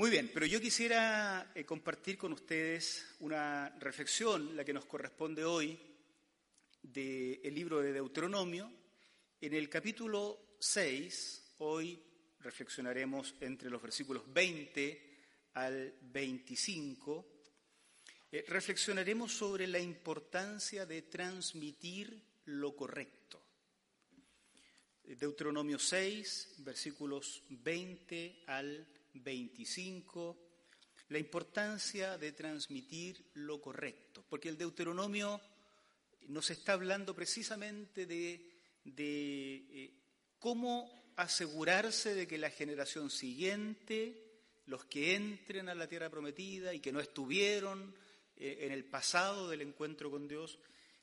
Muy bien, pero yo quisiera eh, compartir con ustedes una reflexión, la que nos corresponde hoy, del libro de Deuteronomio. En el capítulo 6, hoy reflexionaremos entre los versículos 20 al 25, eh, reflexionaremos sobre la importancia de transmitir lo correcto. Deuteronomio 6, versículos 20 al 25, la importancia de transmitir lo correcto, porque el Deuteronomio nos está hablando precisamente de, eh, cómo asegurarse de que la generación siguiente, los que entren a la tierra prometida y que no estuvieron eh, en el pasado del encuentro con Dios,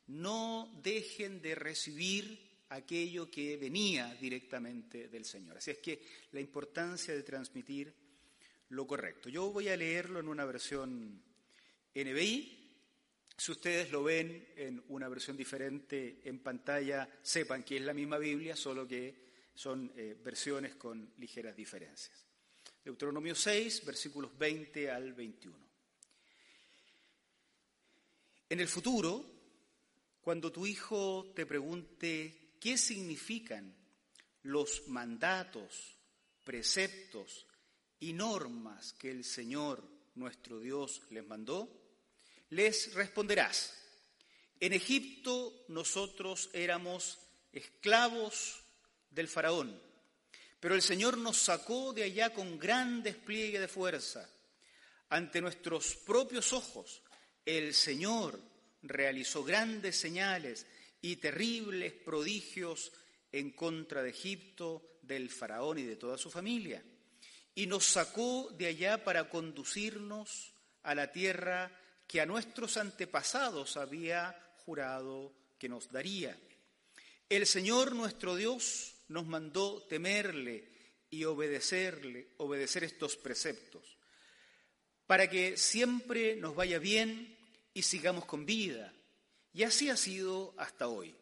no dejen de recibir aquello que venía directamente del Señor. Así es que la importancia de transmitir lo correcto. Yo voy a leerlo en una versión NBI. Si ustedes lo ven en una versión diferente en pantalla, sepan que es la misma Biblia, solo que son eh, versiones con ligeras diferencias. Deuteronomio 6, versículos 20 al 21. En el futuro, cuando tu hijo te pregunte qué significan los mandatos, preceptos y normas que el Señor nuestro Dios les mandó, les responderás, en Egipto nosotros éramos esclavos del faraón, pero el Señor nos sacó de allá con gran despliegue de fuerza. Ante nuestros propios ojos, el Señor realizó grandes señales y terribles prodigios en contra de Egipto, del faraón y de toda su familia. Y nos sacó de allá para conducirnos a la tierra que a nuestros antepasados había jurado que nos daría. El Señor nuestro Dios nos mandó temerle y obedecerle, obedecer estos preceptos, para que siempre nos vaya bien y sigamos con vida y así ha sido hasta hoy.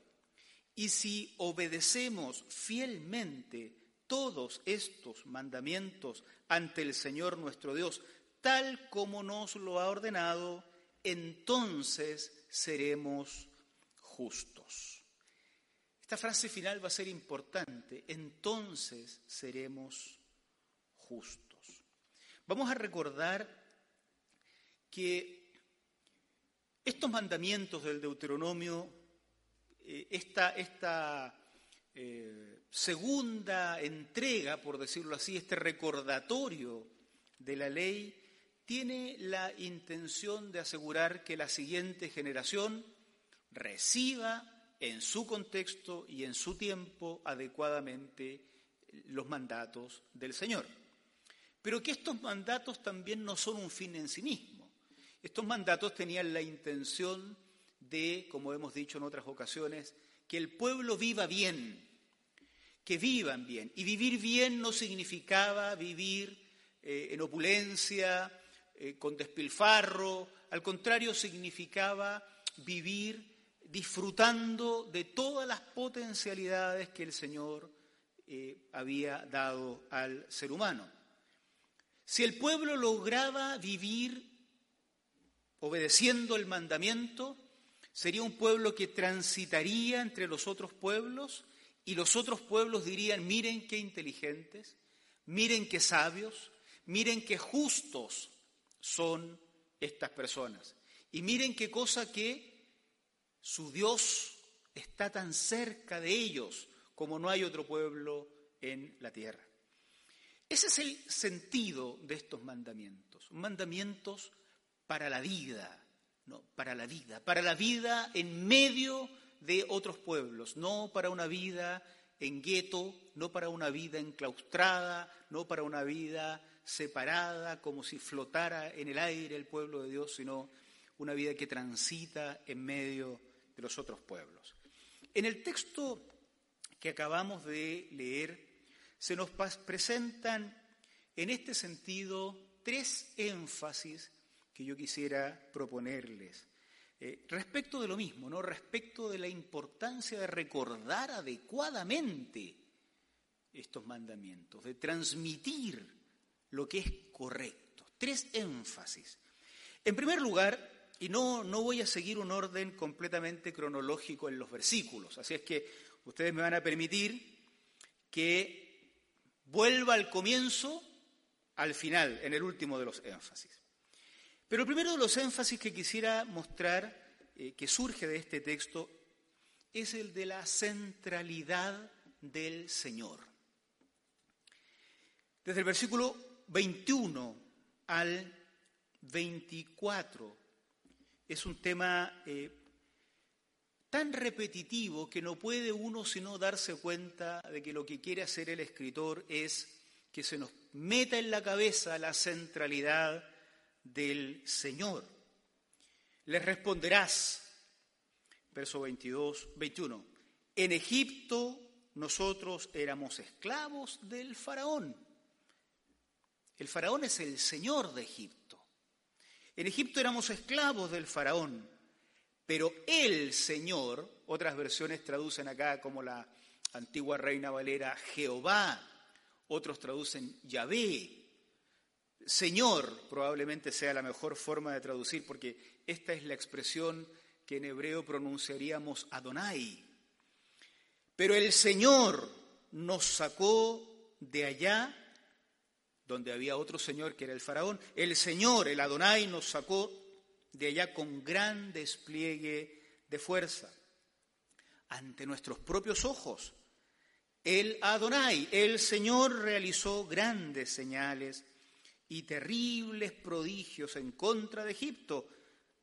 Y si obedecemos fielmente todos estos mandamientos ante el Señor nuestro Dios, tal como nos lo ha ordenado, entonces seremos justos. Esta frase final va a ser importante, entonces seremos justos. Vamos a recordar que estos mandamientos del Deuteronomio, eh, esta, eh, segunda entrega, por decirlo así, este recordatorio de la ley, tiene la intención de asegurar que la siguiente generación reciba en su contexto y en su tiempo adecuadamente los mandatos del Señor. Pero que estos mandatos también no son un fin en sí mismo estos mandatos tenían la intención de, como hemos dicho en otras ocasiones, que el pueblo viva bien, que vivan bien. Y vivir bien no significaba vivir eh, en opulencia, eh, con despilfarro, al contrario significaba vivir disfrutando de todas las potencialidades que el Señor eh, había dado al ser humano. Si el pueblo lograba vivir obedeciendo el mandamiento, sería un pueblo que transitaría entre los otros pueblos y los otros pueblos dirían, miren qué inteligentes, miren qué sabios, miren qué justos son estas personas. Y miren qué cosa que su Dios está tan cerca de ellos como no hay otro pueblo en la tierra. Ese es el sentido de estos mandamientos, mandamientos para la vida, no, para la vida, para la vida en medio de otros pueblos, no para una vida en gueto, no para una vida enclaustrada, no para una vida separada, como si flotara en el aire el pueblo de Dios, sino una vida que transita en medio de los otros pueblos. En el texto que acabamos de leer, se nos presentan en este sentido tres énfasis que yo quisiera proponerles. Eh, respecto de lo mismo, ¿no? Respecto de la importancia de recordar adecuadamente estos mandamientos, de transmitir lo que es correcto. tres énfasis. En primer lugar, y no, no voy a seguir un orden completamente cronológico en los versículos, así es que ustedes me van a permitir que vuelva al comienzo, al final, en el último de los énfasis. Pero el primero de los énfasis que quisiera mostrar eh, que surge de este texto es el de la centralidad del Señor. Desde el versículo 21 al 24 es un tema eh, tan repetitivo que no puede uno sino darse cuenta de que lo que quiere hacer el escritor es que se nos meta en la cabeza la centralidad del Señor. Les responderás, verso 22, 21, en Egipto nosotros éramos esclavos del faraón. El faraón es el Señor de Egipto. En Egipto éramos esclavos del faraón, pero el Señor, otras versiones traducen acá como la antigua reina Valera, Jehová, otros traducen Yahvé. Señor probablemente sea la mejor forma de traducir porque esta es la expresión que en hebreo pronunciaríamos Adonai. Pero el Señor nos sacó de allá donde había otro señor que era el faraón. El Señor, el Adonai, nos sacó de allá con gran despliegue de fuerza. Ante nuestros propios ojos, el Adonai, el Señor, realizó grandes señales y terribles prodigios en contra de Egipto,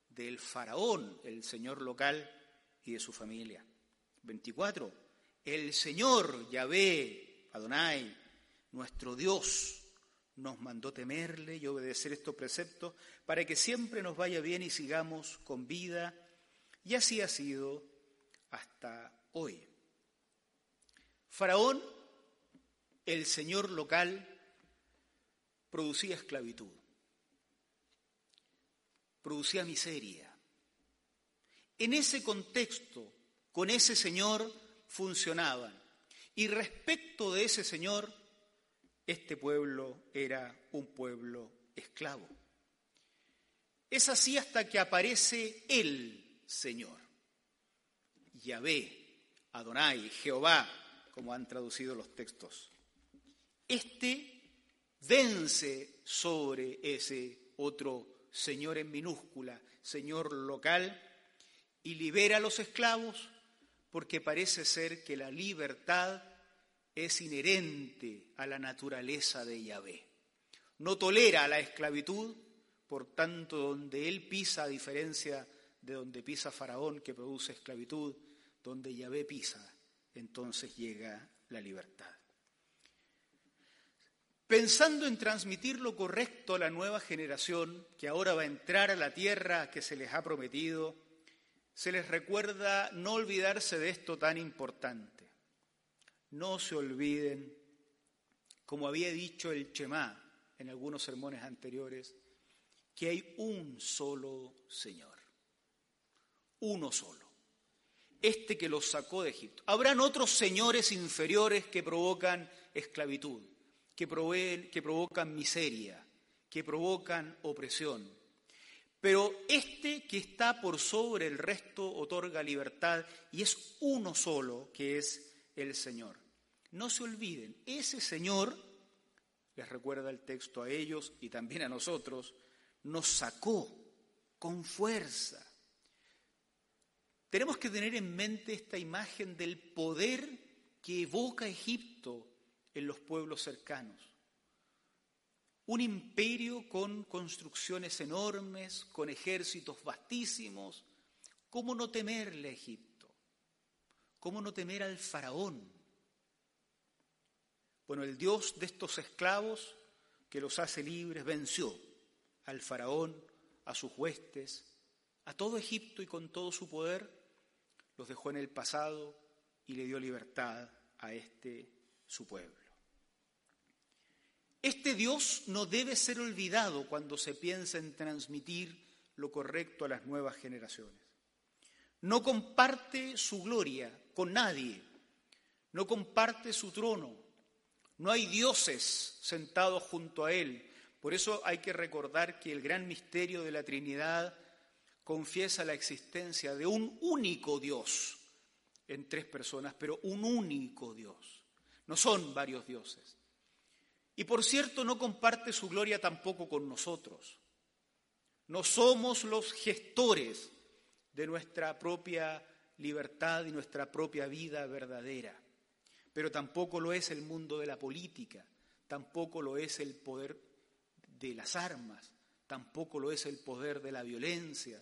del faraón, el señor local y de su familia. 24. El Señor, Yahvé, Adonai, nuestro Dios, nos mandó temerle y obedecer estos preceptos para que siempre nos vaya bien y sigamos con vida. Y así ha sido hasta hoy. Faraón, el señor local, producía esclavitud, producía miseria. En ese contexto, con ese señor funcionaban. Y respecto de ese señor, este pueblo era un pueblo esclavo. Es así hasta que aparece el Señor, Yahvé, Adonai, Jehová, como han traducido los textos. Este vence sobre ese otro Señor en minúscula, Señor local, y libera a los esclavos porque parece ser que la libertad es inherente a la naturaleza de Yahvé. No tolera la esclavitud, por tanto, donde él pisa, a diferencia de donde pisa Faraón, que produce esclavitud, donde Yahvé pisa, entonces llega la libertad. Pensando en transmitir lo correcto a la nueva generación que ahora va a entrar a la tierra que se les ha prometido, se les recuerda no olvidarse de esto tan importante. No se olviden, como había dicho el Chemá en algunos sermones anteriores, que hay un solo Señor, uno solo, este que los sacó de Egipto. Habrán otros señores inferiores que provocan esclavitud, que, que provocan miseria, que provocan opresión. Pero este que está por sobre el resto otorga libertad y es uno solo que es el Señor. No se olviden, ese Señor, les recuerda el texto a ellos y también a nosotros, nos sacó con fuerza. Tenemos que tener en mente esta imagen del poder que evoca Egipto en los pueblos cercanos. Un imperio con construcciones enormes, con ejércitos vastísimos. ¿Cómo no temerle a Egipto? ¿Cómo no temer al faraón? Bueno, el Dios de estos esclavos que los hace libres venció al faraón, a sus huestes, a todo Egipto y con todo su poder, los dejó en el pasado y le dio libertad a este su pueblo. Este Dios no debe ser olvidado cuando se piensa en transmitir lo correcto a las nuevas generaciones. No comparte su gloria con nadie, no comparte su trono, no hay dioses sentados junto a Él, Por eso hay que recordar que el gran misterio de la Trinidad confiesa la existencia de un único Dios en tres personas, pero un único Dios. No son varios dioses. Y por cierto, no comparte su gloria tampoco con nosotros. No somos los gestores de nuestra propia libertad y nuestra propia vida verdadera. Pero tampoco lo es el mundo de la política, tampoco lo es el poder de las armas, tampoco lo es el poder de la violencia,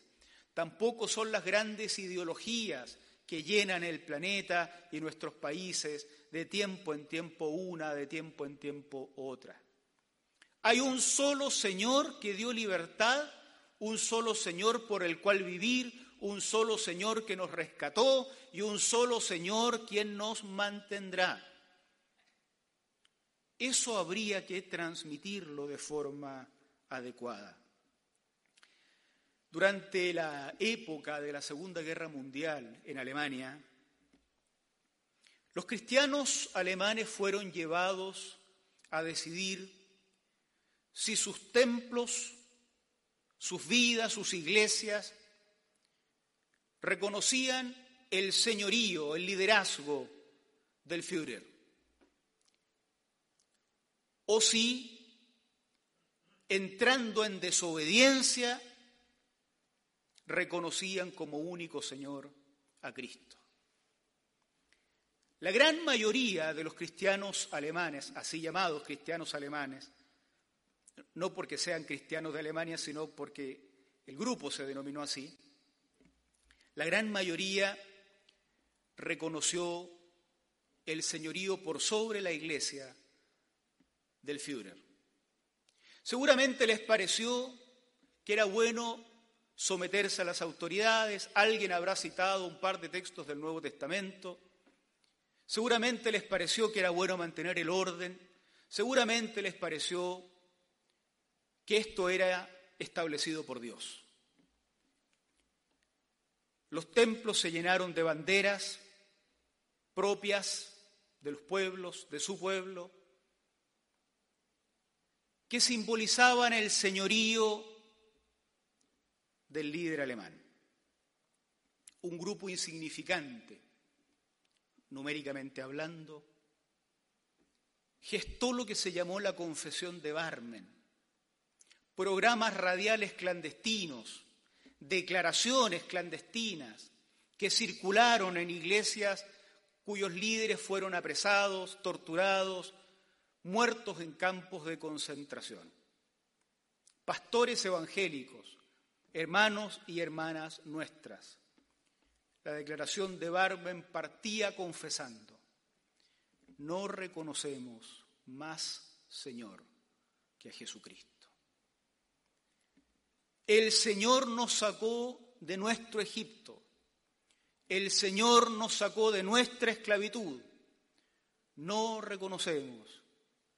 tampoco son las grandes ideologías que llenan el planeta y nuestros países de tiempo en tiempo una, de tiempo en tiempo otra. Hay un solo Señor que dio libertad, un solo Señor por el cual vivir, un solo Señor que nos rescató y un solo Señor quien nos mantendrá. Eso habría que transmitirlo de forma adecuada. Durante la época de la Segunda Guerra Mundial en Alemania, los cristianos alemanes fueron llevados a decidir si sus templos, sus vidas, sus iglesias reconocían el señorío, el liderazgo del Führer. O si, entrando en desobediencia, reconocían como único Señor a Cristo. La gran mayoría de los cristianos alemanes, así llamados cristianos alemanes, no porque sean cristianos de Alemania, sino porque el grupo se denominó así, la gran mayoría reconoció el señorío por sobre la iglesia del Führer. Seguramente les pareció que era bueno someterse a las autoridades, alguien habrá citado un par de textos del Nuevo Testamento, seguramente les pareció que era bueno mantener el orden, seguramente les pareció que esto era establecido por Dios. Los templos se llenaron de banderas propias de los pueblos, de su pueblo, que simbolizaban el señorío del líder alemán. Un grupo insignificante, numéricamente hablando, gestó lo que se llamó la confesión de Barmen, programas radiales clandestinos declaraciones clandestinas que circularon en iglesias cuyos líderes fueron apresados, torturados, muertos en campos de concentración. Pastores evangélicos, hermanos y hermanas nuestras. La declaración de Barben partía confesando, no reconocemos más Señor que a Jesucristo. El Señor nos sacó de nuestro Egipto. El Señor nos sacó de nuestra esclavitud. No reconocemos,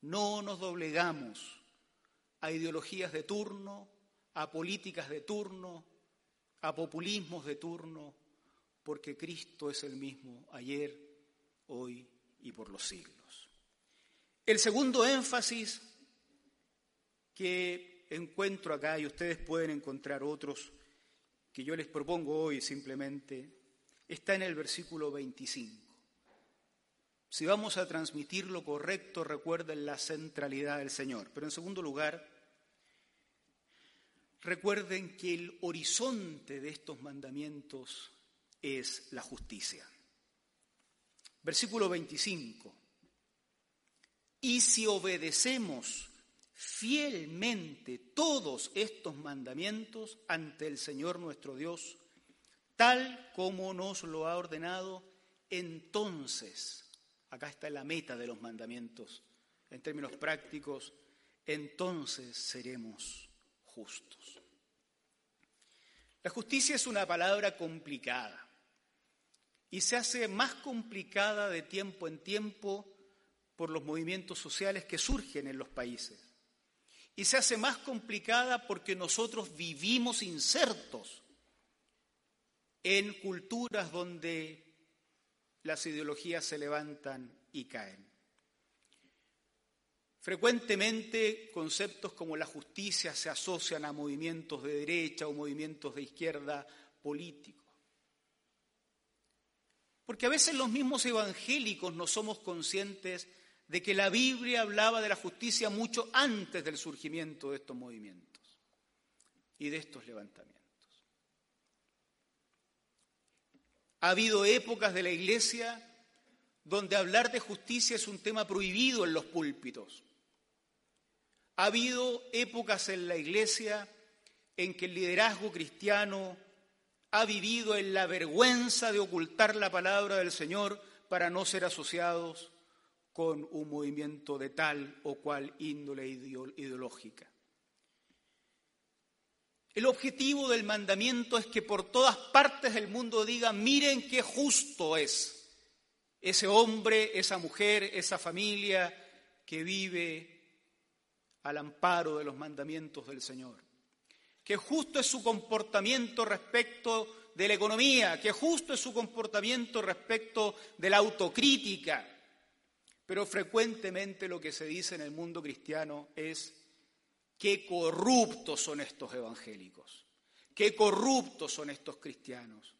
no nos doblegamos a ideologías de turno, a políticas de turno, a populismos de turno, porque Cristo es el mismo ayer, hoy y por los siglos. El segundo énfasis que encuentro acá, y ustedes pueden encontrar otros que yo les propongo hoy simplemente, está en el versículo 25. Si vamos a transmitir lo correcto, recuerden la centralidad del Señor. Pero en segundo lugar, recuerden que el horizonte de estos mandamientos es la justicia. Versículo 25. Y si obedecemos fielmente todos estos mandamientos ante el Señor nuestro Dios, tal como nos lo ha ordenado, entonces, acá está la meta de los mandamientos, en términos prácticos, entonces seremos justos. La justicia es una palabra complicada y se hace más complicada de tiempo en tiempo por los movimientos sociales que surgen en los países y se hace más complicada porque nosotros vivimos insertos en culturas donde las ideologías se levantan y caen. Frecuentemente conceptos como la justicia se asocian a movimientos de derecha o movimientos de izquierda políticos. Porque a veces los mismos evangélicos no somos conscientes de que la Biblia hablaba de la justicia mucho antes del surgimiento de estos movimientos y de estos levantamientos. Ha habido épocas de la Iglesia donde hablar de justicia es un tema prohibido en los púlpitos. Ha habido épocas en la Iglesia en que el liderazgo cristiano ha vivido en la vergüenza de ocultar la palabra del Señor para no ser asociados con un movimiento de tal o cual índole ideológica. El objetivo del mandamiento es que por todas partes del mundo digan, miren qué justo es ese hombre, esa mujer, esa familia que vive al amparo de los mandamientos del Señor. Que justo es su comportamiento respecto de la economía, que justo es su comportamiento respecto de la autocrítica, pero frecuentemente lo que se dice en el mundo cristiano es qué corruptos son estos evangélicos, qué corruptos son estos cristianos,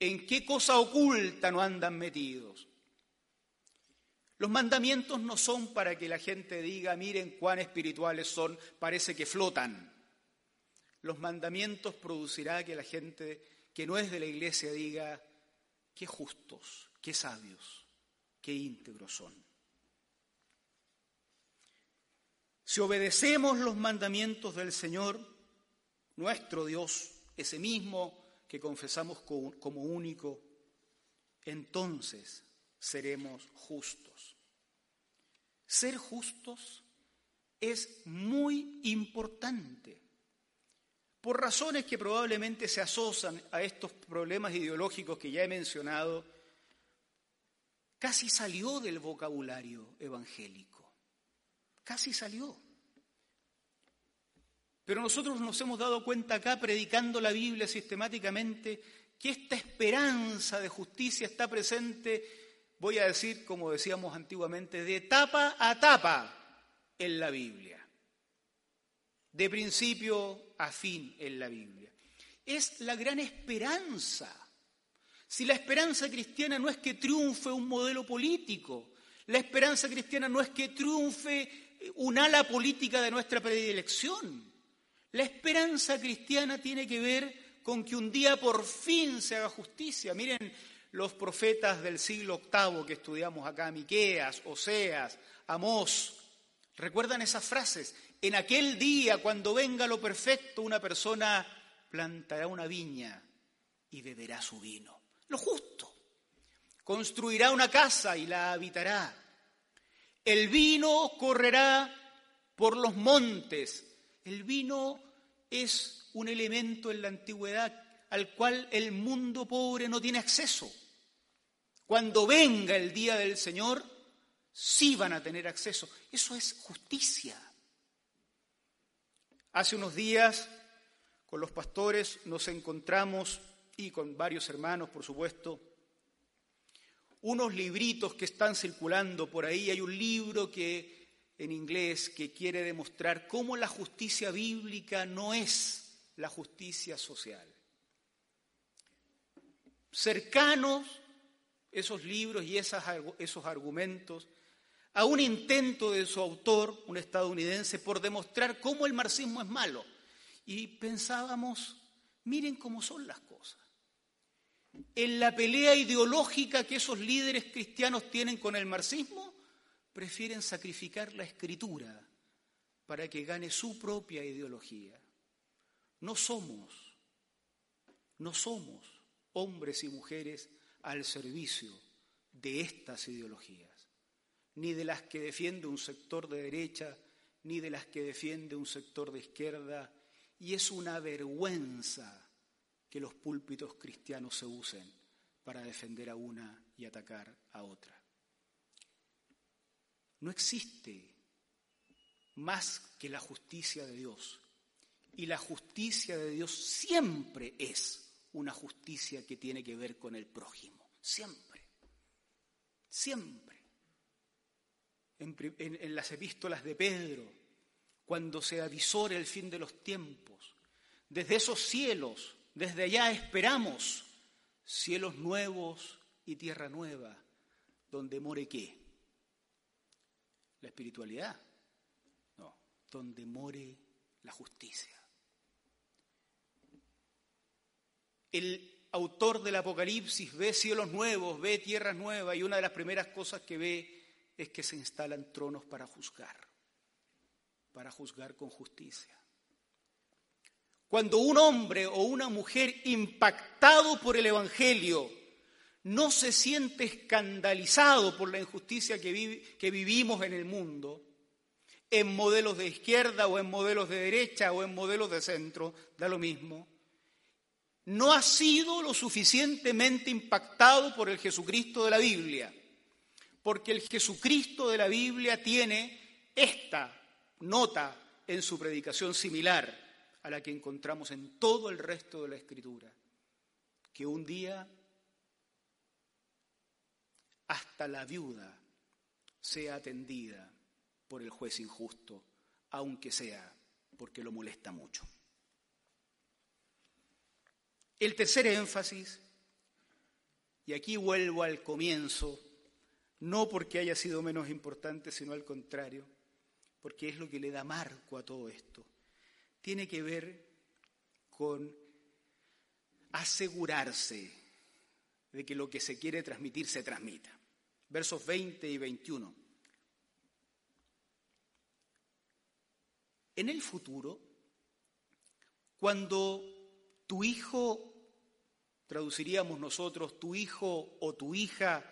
en qué cosa oculta no andan metidos. Los mandamientos no son para que la gente diga, miren cuán espirituales son, parece que flotan. Los mandamientos producirá que la gente que no es de la iglesia diga, qué justos, qué sabios qué íntegros son. Si obedecemos los mandamientos del Señor, nuestro Dios, ese mismo que confesamos como único, entonces seremos justos. Ser justos es muy importante, por razones que probablemente se asocian a estos problemas ideológicos que ya he mencionado casi salió del vocabulario evangélico, casi salió. Pero nosotros nos hemos dado cuenta acá, predicando la Biblia sistemáticamente, que esta esperanza de justicia está presente, voy a decir, como decíamos antiguamente, de tapa a tapa en la Biblia, de principio a fin en la Biblia. Es la gran esperanza si la esperanza cristiana no es que triunfe un modelo político, la esperanza cristiana no es que triunfe un ala política de nuestra predilección. La esperanza cristiana tiene que ver con que un día por fin se haga justicia. Miren los profetas del siglo octavo que estudiamos acá, Miqueas, Oseas, Amós. ¿Recuerdan esas frases? En aquel día, cuando venga lo perfecto, una persona plantará una viña y beberá su vino lo justo. Construirá una casa y la habitará. El vino correrá por los montes. El vino es un elemento en la antigüedad al cual el mundo pobre no tiene acceso. Cuando venga el día del Señor, sí van a tener acceso. Eso es justicia. Hace unos días, con los pastores, nos encontramos y con varios hermanos, por supuesto, unos libritos que están circulando por ahí. Hay un libro que en inglés que quiere demostrar cómo la justicia bíblica no es la justicia social. Cercanos esos libros y esos argumentos a un intento de su autor, un estadounidense, por demostrar cómo el marxismo es malo. Y pensábamos, miren cómo son las cosas en la pelea ideológica que esos líderes cristianos tienen con el marxismo, prefieren sacrificar la escritura para que gane su propia ideología. No somos, no somos hombres y mujeres al servicio de estas ideologías, ni de las que defiende un sector de derecha, ni de las que defiende un sector de izquierda, y es una vergüenza que los púlpitos cristianos se usen para defender a una y atacar a otra. No existe más que la justicia de Dios. Y la justicia de Dios siempre es una justicia que tiene que ver con el prójimo. Siempre. Siempre. en, las epístolas de Pedro, cuando se avisore el fin de los tiempos. Desde esos cielos, desde allá esperamos cielos nuevos y tierra nueva, donde more qué? La espiritualidad. No, donde more la justicia. El autor del Apocalipsis ve cielos nuevos, ve tierras nuevas y una de las primeras cosas que ve es que se instalan tronos para juzgar, para juzgar con justicia. Cuando un hombre o una mujer impactado por el Evangelio no se siente escandalizado por la injusticia que, que vivimos en el mundo, en modelos de izquierda o en modelos de derecha o en modelos de centro, da lo mismo, no ha sido lo suficientemente impactado por el Jesucristo de la Biblia, porque el Jesucristo de la Biblia tiene esta nota en su predicación similar a la que encontramos en todo el resto de la Escritura, que un día hasta la viuda sea atendida por el juez injusto, aunque sea porque lo molesta mucho. El tercer énfasis, y aquí vuelvo al comienzo, no porque haya sido menos importante, sino al contrario, porque es lo que le da marco a todo esto, tiene que ver con asegurarse de que lo que se quiere transmitir se transmita. Versos 20 y 21. En el futuro, cuando tu hijo, traduciríamos nosotros, tu hijo o tu hija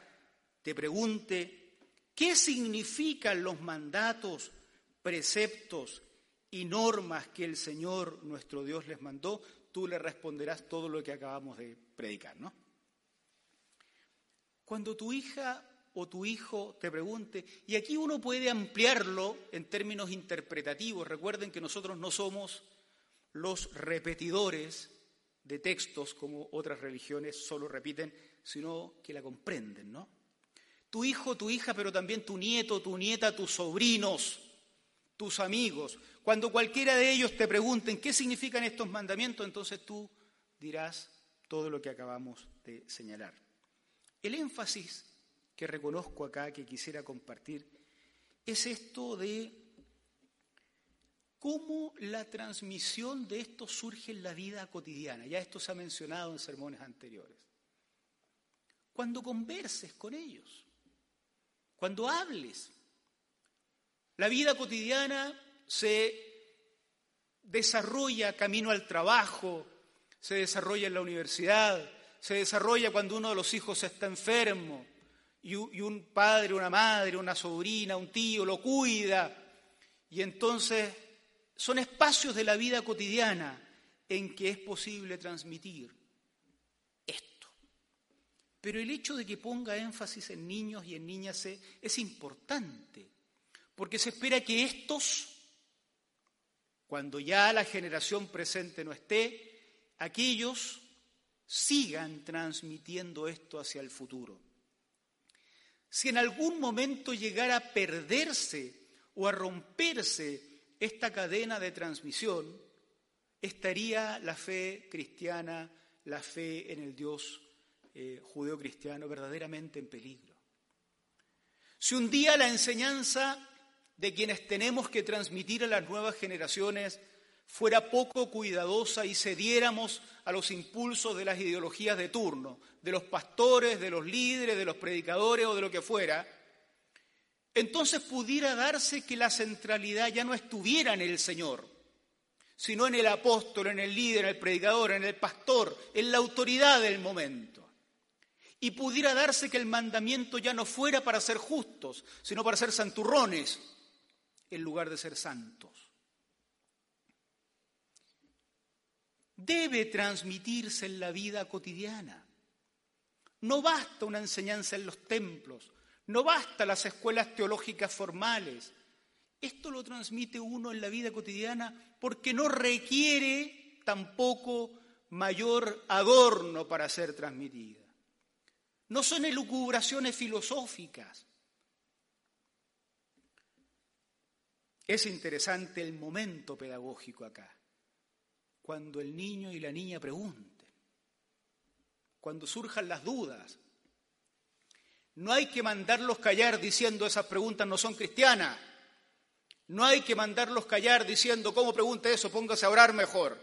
te pregunte, ¿qué significan los mandatos, preceptos y normas que el Señor nuestro Dios les mandó? Tú le responderás todo lo que acabamos de predicar, ¿no? Cuando tu hija o tu hijo te pregunte, y aquí uno puede ampliarlo en términos interpretativos, recuerden que nosotros no somos los repetidores de textos como otras religiones solo repiten, sino que la comprenden, ¿no? Tu hijo, tu hija, pero también tu nieto, tu nieta, tus sobrinos, tus amigos. Cuando cualquiera de ellos te pregunten qué significan estos mandamientos, entonces tú dirás todo lo que acabamos de señalar. El énfasis que reconozco acá, que quisiera compartir, es esto de cómo la transmisión de esto surge en la vida cotidiana. Ya esto se ha mencionado en sermones anteriores. Cuando converses con ellos, cuando hables. La vida cotidiana se desarrolla camino al trabajo, se desarrolla en la universidad, se desarrolla cuando uno de los hijos está enfermo y un padre, una madre, una sobrina, un tío lo cuida y entonces son espacios de la vida cotidiana en que es posible transmitir esto. Pero el hecho de que ponga énfasis en niños y en niñas es importante, porque se espera que estos, cuando ya la generación presente no esté, aquellos sigan transmitiendo esto hacia el futuro. Si en algún momento llegara a perderse o a romperse esta cadena de transmisión, estaría la fe cristiana, la fe en el Dios eh, judeo-cristiano verdaderamente en peligro. Si un día la enseñanza de quienes tenemos que transmitir a las nuevas generaciones fuera poco cuidadosa y cediéramos a los impulsos de las ideologías de turno, de los pastores, de los líderes, de los predicadores o de lo que fuera, entonces pudiera darse que la centralidad ya no estuviera en el Señor, sino en el apóstol, en el líder, en el predicador, en el pastor, en la autoridad del momento. Y pudiera darse que el mandamiento ya no fuera para ser justos, sino para ser santurrones, en lugar de ser santos. Debe transmitirse en la vida cotidiana. No basta una enseñanza en los templos, no basta las escuelas teológicas formales. Esto lo transmite uno en la vida cotidiana porque no requiere tampoco mayor adorno para ser transmitida. No son elucubraciones filosóficas. Es interesante el momento pedagógico acá, cuando el niño y la niña pregunten, cuando surjan las dudas. No hay que mandarlos callar diciendo esas preguntas no son cristianas. No hay que mandarlos callar diciendo, ¿cómo pregunta eso? Póngase a orar mejor.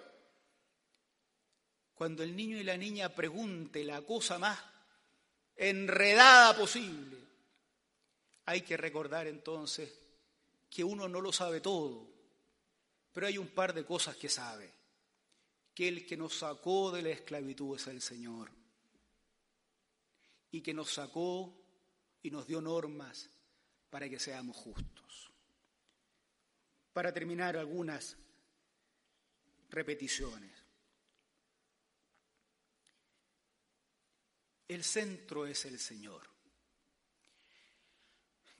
Cuando el niño y la niña pregunte la cosa más enredada posible, hay que recordar entonces que uno no lo sabe todo, pero hay un par de cosas que sabe, que el que nos sacó de la esclavitud es el Señor, y que nos sacó y nos dio normas para que seamos justos. Para terminar, algunas repeticiones. El centro es el Señor.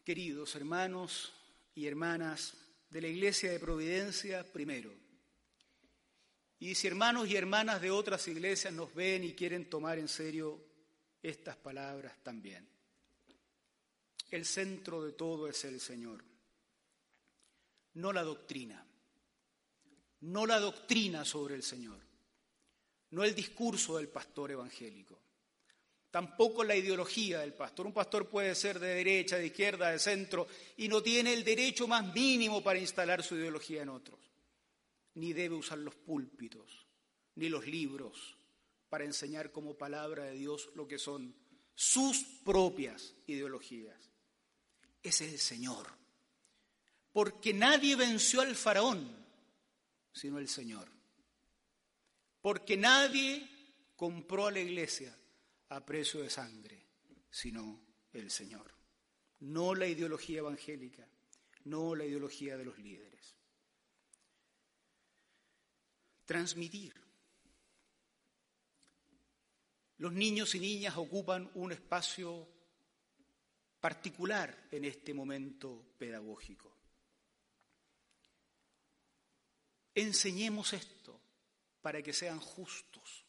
Queridos hermanos y hermanas de la Iglesia de Providencia, primero. Y si hermanos y hermanas de otras iglesias nos ven y quieren tomar en serio estas palabras también. El centro de todo es el Señor. No la doctrina, no la doctrina sobre el Señor, no el discurso del pastor evangélico, tampoco la ideología del pastor. Un pastor puede ser de derecha, de izquierda, de centro, y no tiene el derecho más mínimo para instalar su ideología en otros, ni debe usar los púlpitos, ni los libros para enseñar como palabra de Dios lo que son sus propias ideologías. Es el Señor porque nadie venció al faraón, sino el Señor. Porque nadie compró a la iglesia a precio de sangre, sino el Señor. No la ideología evangélica, no la ideología de los líderes. Transmitir. Los niños y niñas ocupan un espacio particular en este momento pedagógico. Enseñemos esto para que sean justos,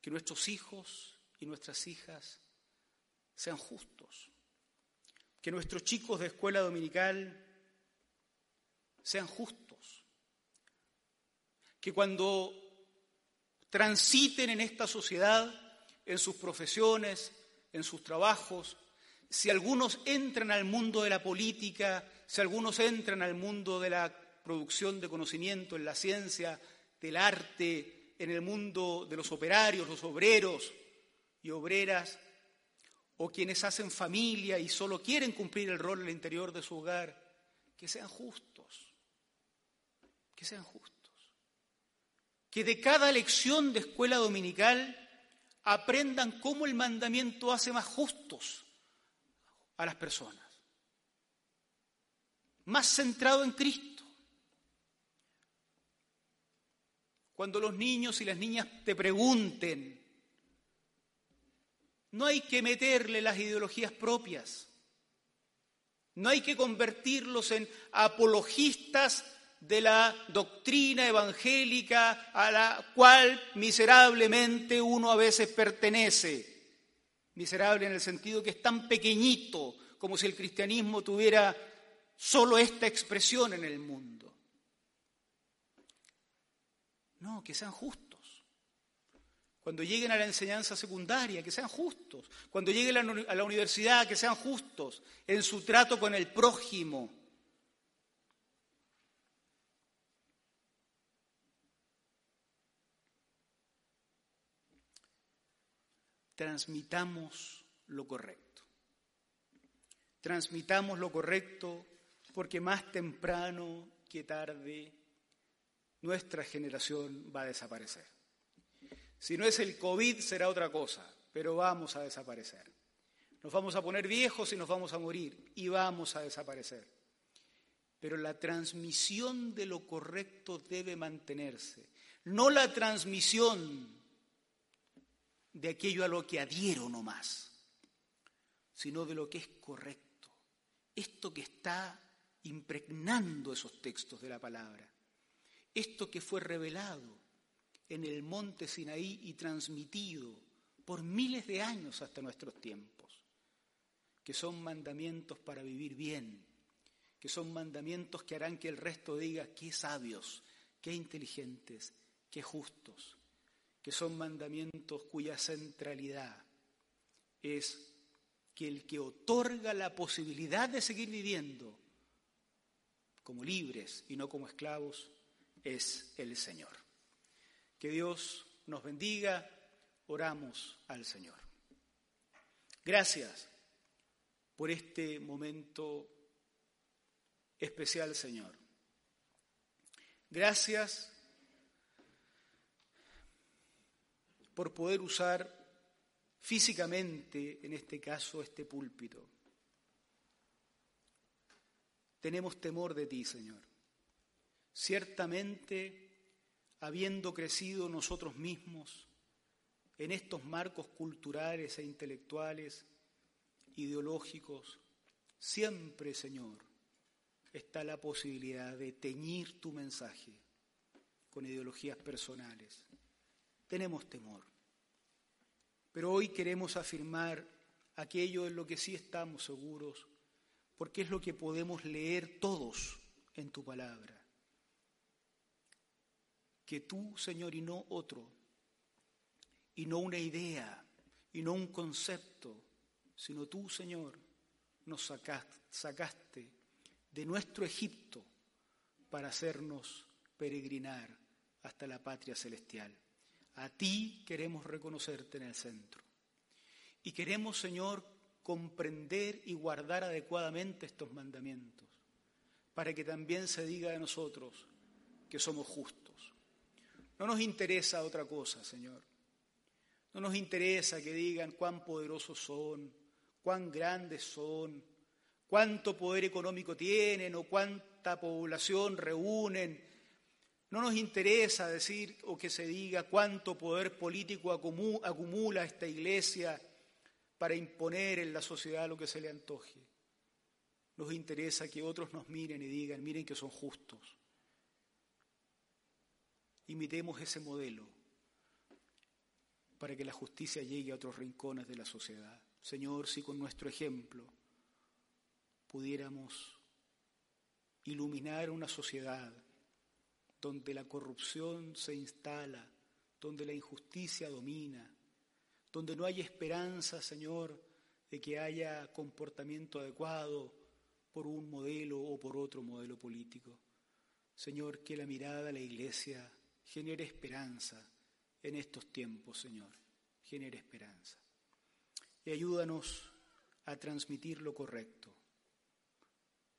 que nuestros hijos y nuestras hijas sean justos, que nuestros chicos de escuela dominical sean justos, que cuando transiten en esta sociedad, en sus profesiones, en sus trabajos, si algunos entran al mundo de la política, si algunos entran al mundo de la producción de conocimiento en la ciencia, del arte, en el mundo de los operarios, los obreros y obreras, o quienes hacen familia y solo quieren cumplir el rol en el interior de su hogar, que sean justos, que sean justos. Que de cada lección de escuela dominical aprendan cómo el mandamiento hace más justos a las personas, más centrado en Cristo Cuando los niños y las niñas te pregunten, no hay que meterle las ideologías propias. No hay que convertirlos en apologistas de la doctrina evangélica a la cual miserablemente uno a veces pertenece. Miserable en el sentido que es tan pequeñito como si el cristianismo tuviera solo esta expresión en el mundo. No, que sean justos. Cuando lleguen a la enseñanza secundaria, que sean justos. Cuando lleguen a la universidad, que sean justos en su trato con el prójimo. Transmitamos lo correcto. Transmitamos lo correcto porque más temprano que tarde nuestra generación va a desaparecer. Si no es el COVID, será otra cosa, pero vamos a desaparecer. Nos vamos a poner viejos y nos vamos a morir y vamos a desaparecer. Pero la transmisión de lo correcto debe mantenerse, no la transmisión de aquello a lo que adhiero nomás, sino de lo que es correcto. Esto que está impregnando esos textos de la palabra esto que fue revelado en el monte Sinaí y transmitido por miles de años hasta nuestros tiempos, que son mandamientos para vivir bien, que son mandamientos que harán que el resto diga qué sabios, qué inteligentes, qué justos, que son mandamientos cuya centralidad es que el que otorga la posibilidad de seguir viviendo como libres y no como esclavos es el Señor. Que Dios nos bendiga, oramos al Señor. Gracias por este momento especial, Señor. Gracias por poder usar físicamente, en este caso, este púlpito. Tenemos temor de ti, Señor. Ciertamente, habiendo crecido nosotros mismos en estos marcos culturales e intelectuales, ideológicos, siempre, Señor, está la posibilidad de teñir tu mensaje con ideologías personales. Tenemos temor. Pero hoy queremos afirmar aquello en lo que sí estamos seguros, porque es lo que podemos leer todos en tu palabra. Que tú, Señor, y no otro, y no una idea, y no un concepto, sino tú, Señor, nos sacaste de nuestro Egipto para hacernos peregrinar hasta la patria celestial. A ti queremos reconocerte en el centro. Y queremos, Señor, comprender y guardar adecuadamente estos mandamientos, para que también se diga de nosotros que somos justos. No nos interesa otra cosa, Señor. No nos interesa que digan cuán poderosos son, cuán grandes son, cuánto poder económico tienen o cuánta población reúnen. No nos interesa decir o que se diga cuánto poder político acumula esta iglesia para imponer en la sociedad lo que se le antoje. Nos interesa que otros nos miren y digan, miren que son justos. Imitemos ese modelo para que la justicia llegue a otros rincones de la sociedad. Señor, si con nuestro ejemplo pudiéramos iluminar una sociedad donde la corrupción se instala, donde la injusticia domina, donde no hay esperanza, Señor, de que haya comportamiento adecuado por un modelo o por otro modelo político. Señor, que la mirada de la Iglesia genere esperanza en estos tiempos, Señor, genere esperanza. Y ayúdanos a transmitir lo correcto,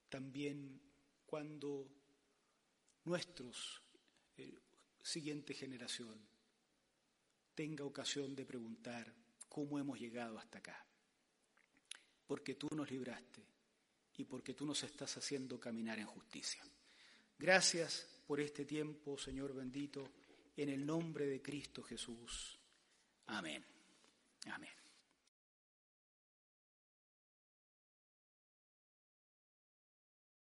también cuando nuestros eh, siguiente generación tenga ocasión de preguntar cómo hemos llegado hasta acá. Porque tú nos libraste y porque tú nos estás haciendo caminar en justicia. Gracias por este tiempo, Señor bendito, en el nombre de Cristo Jesús. Amén. Amén.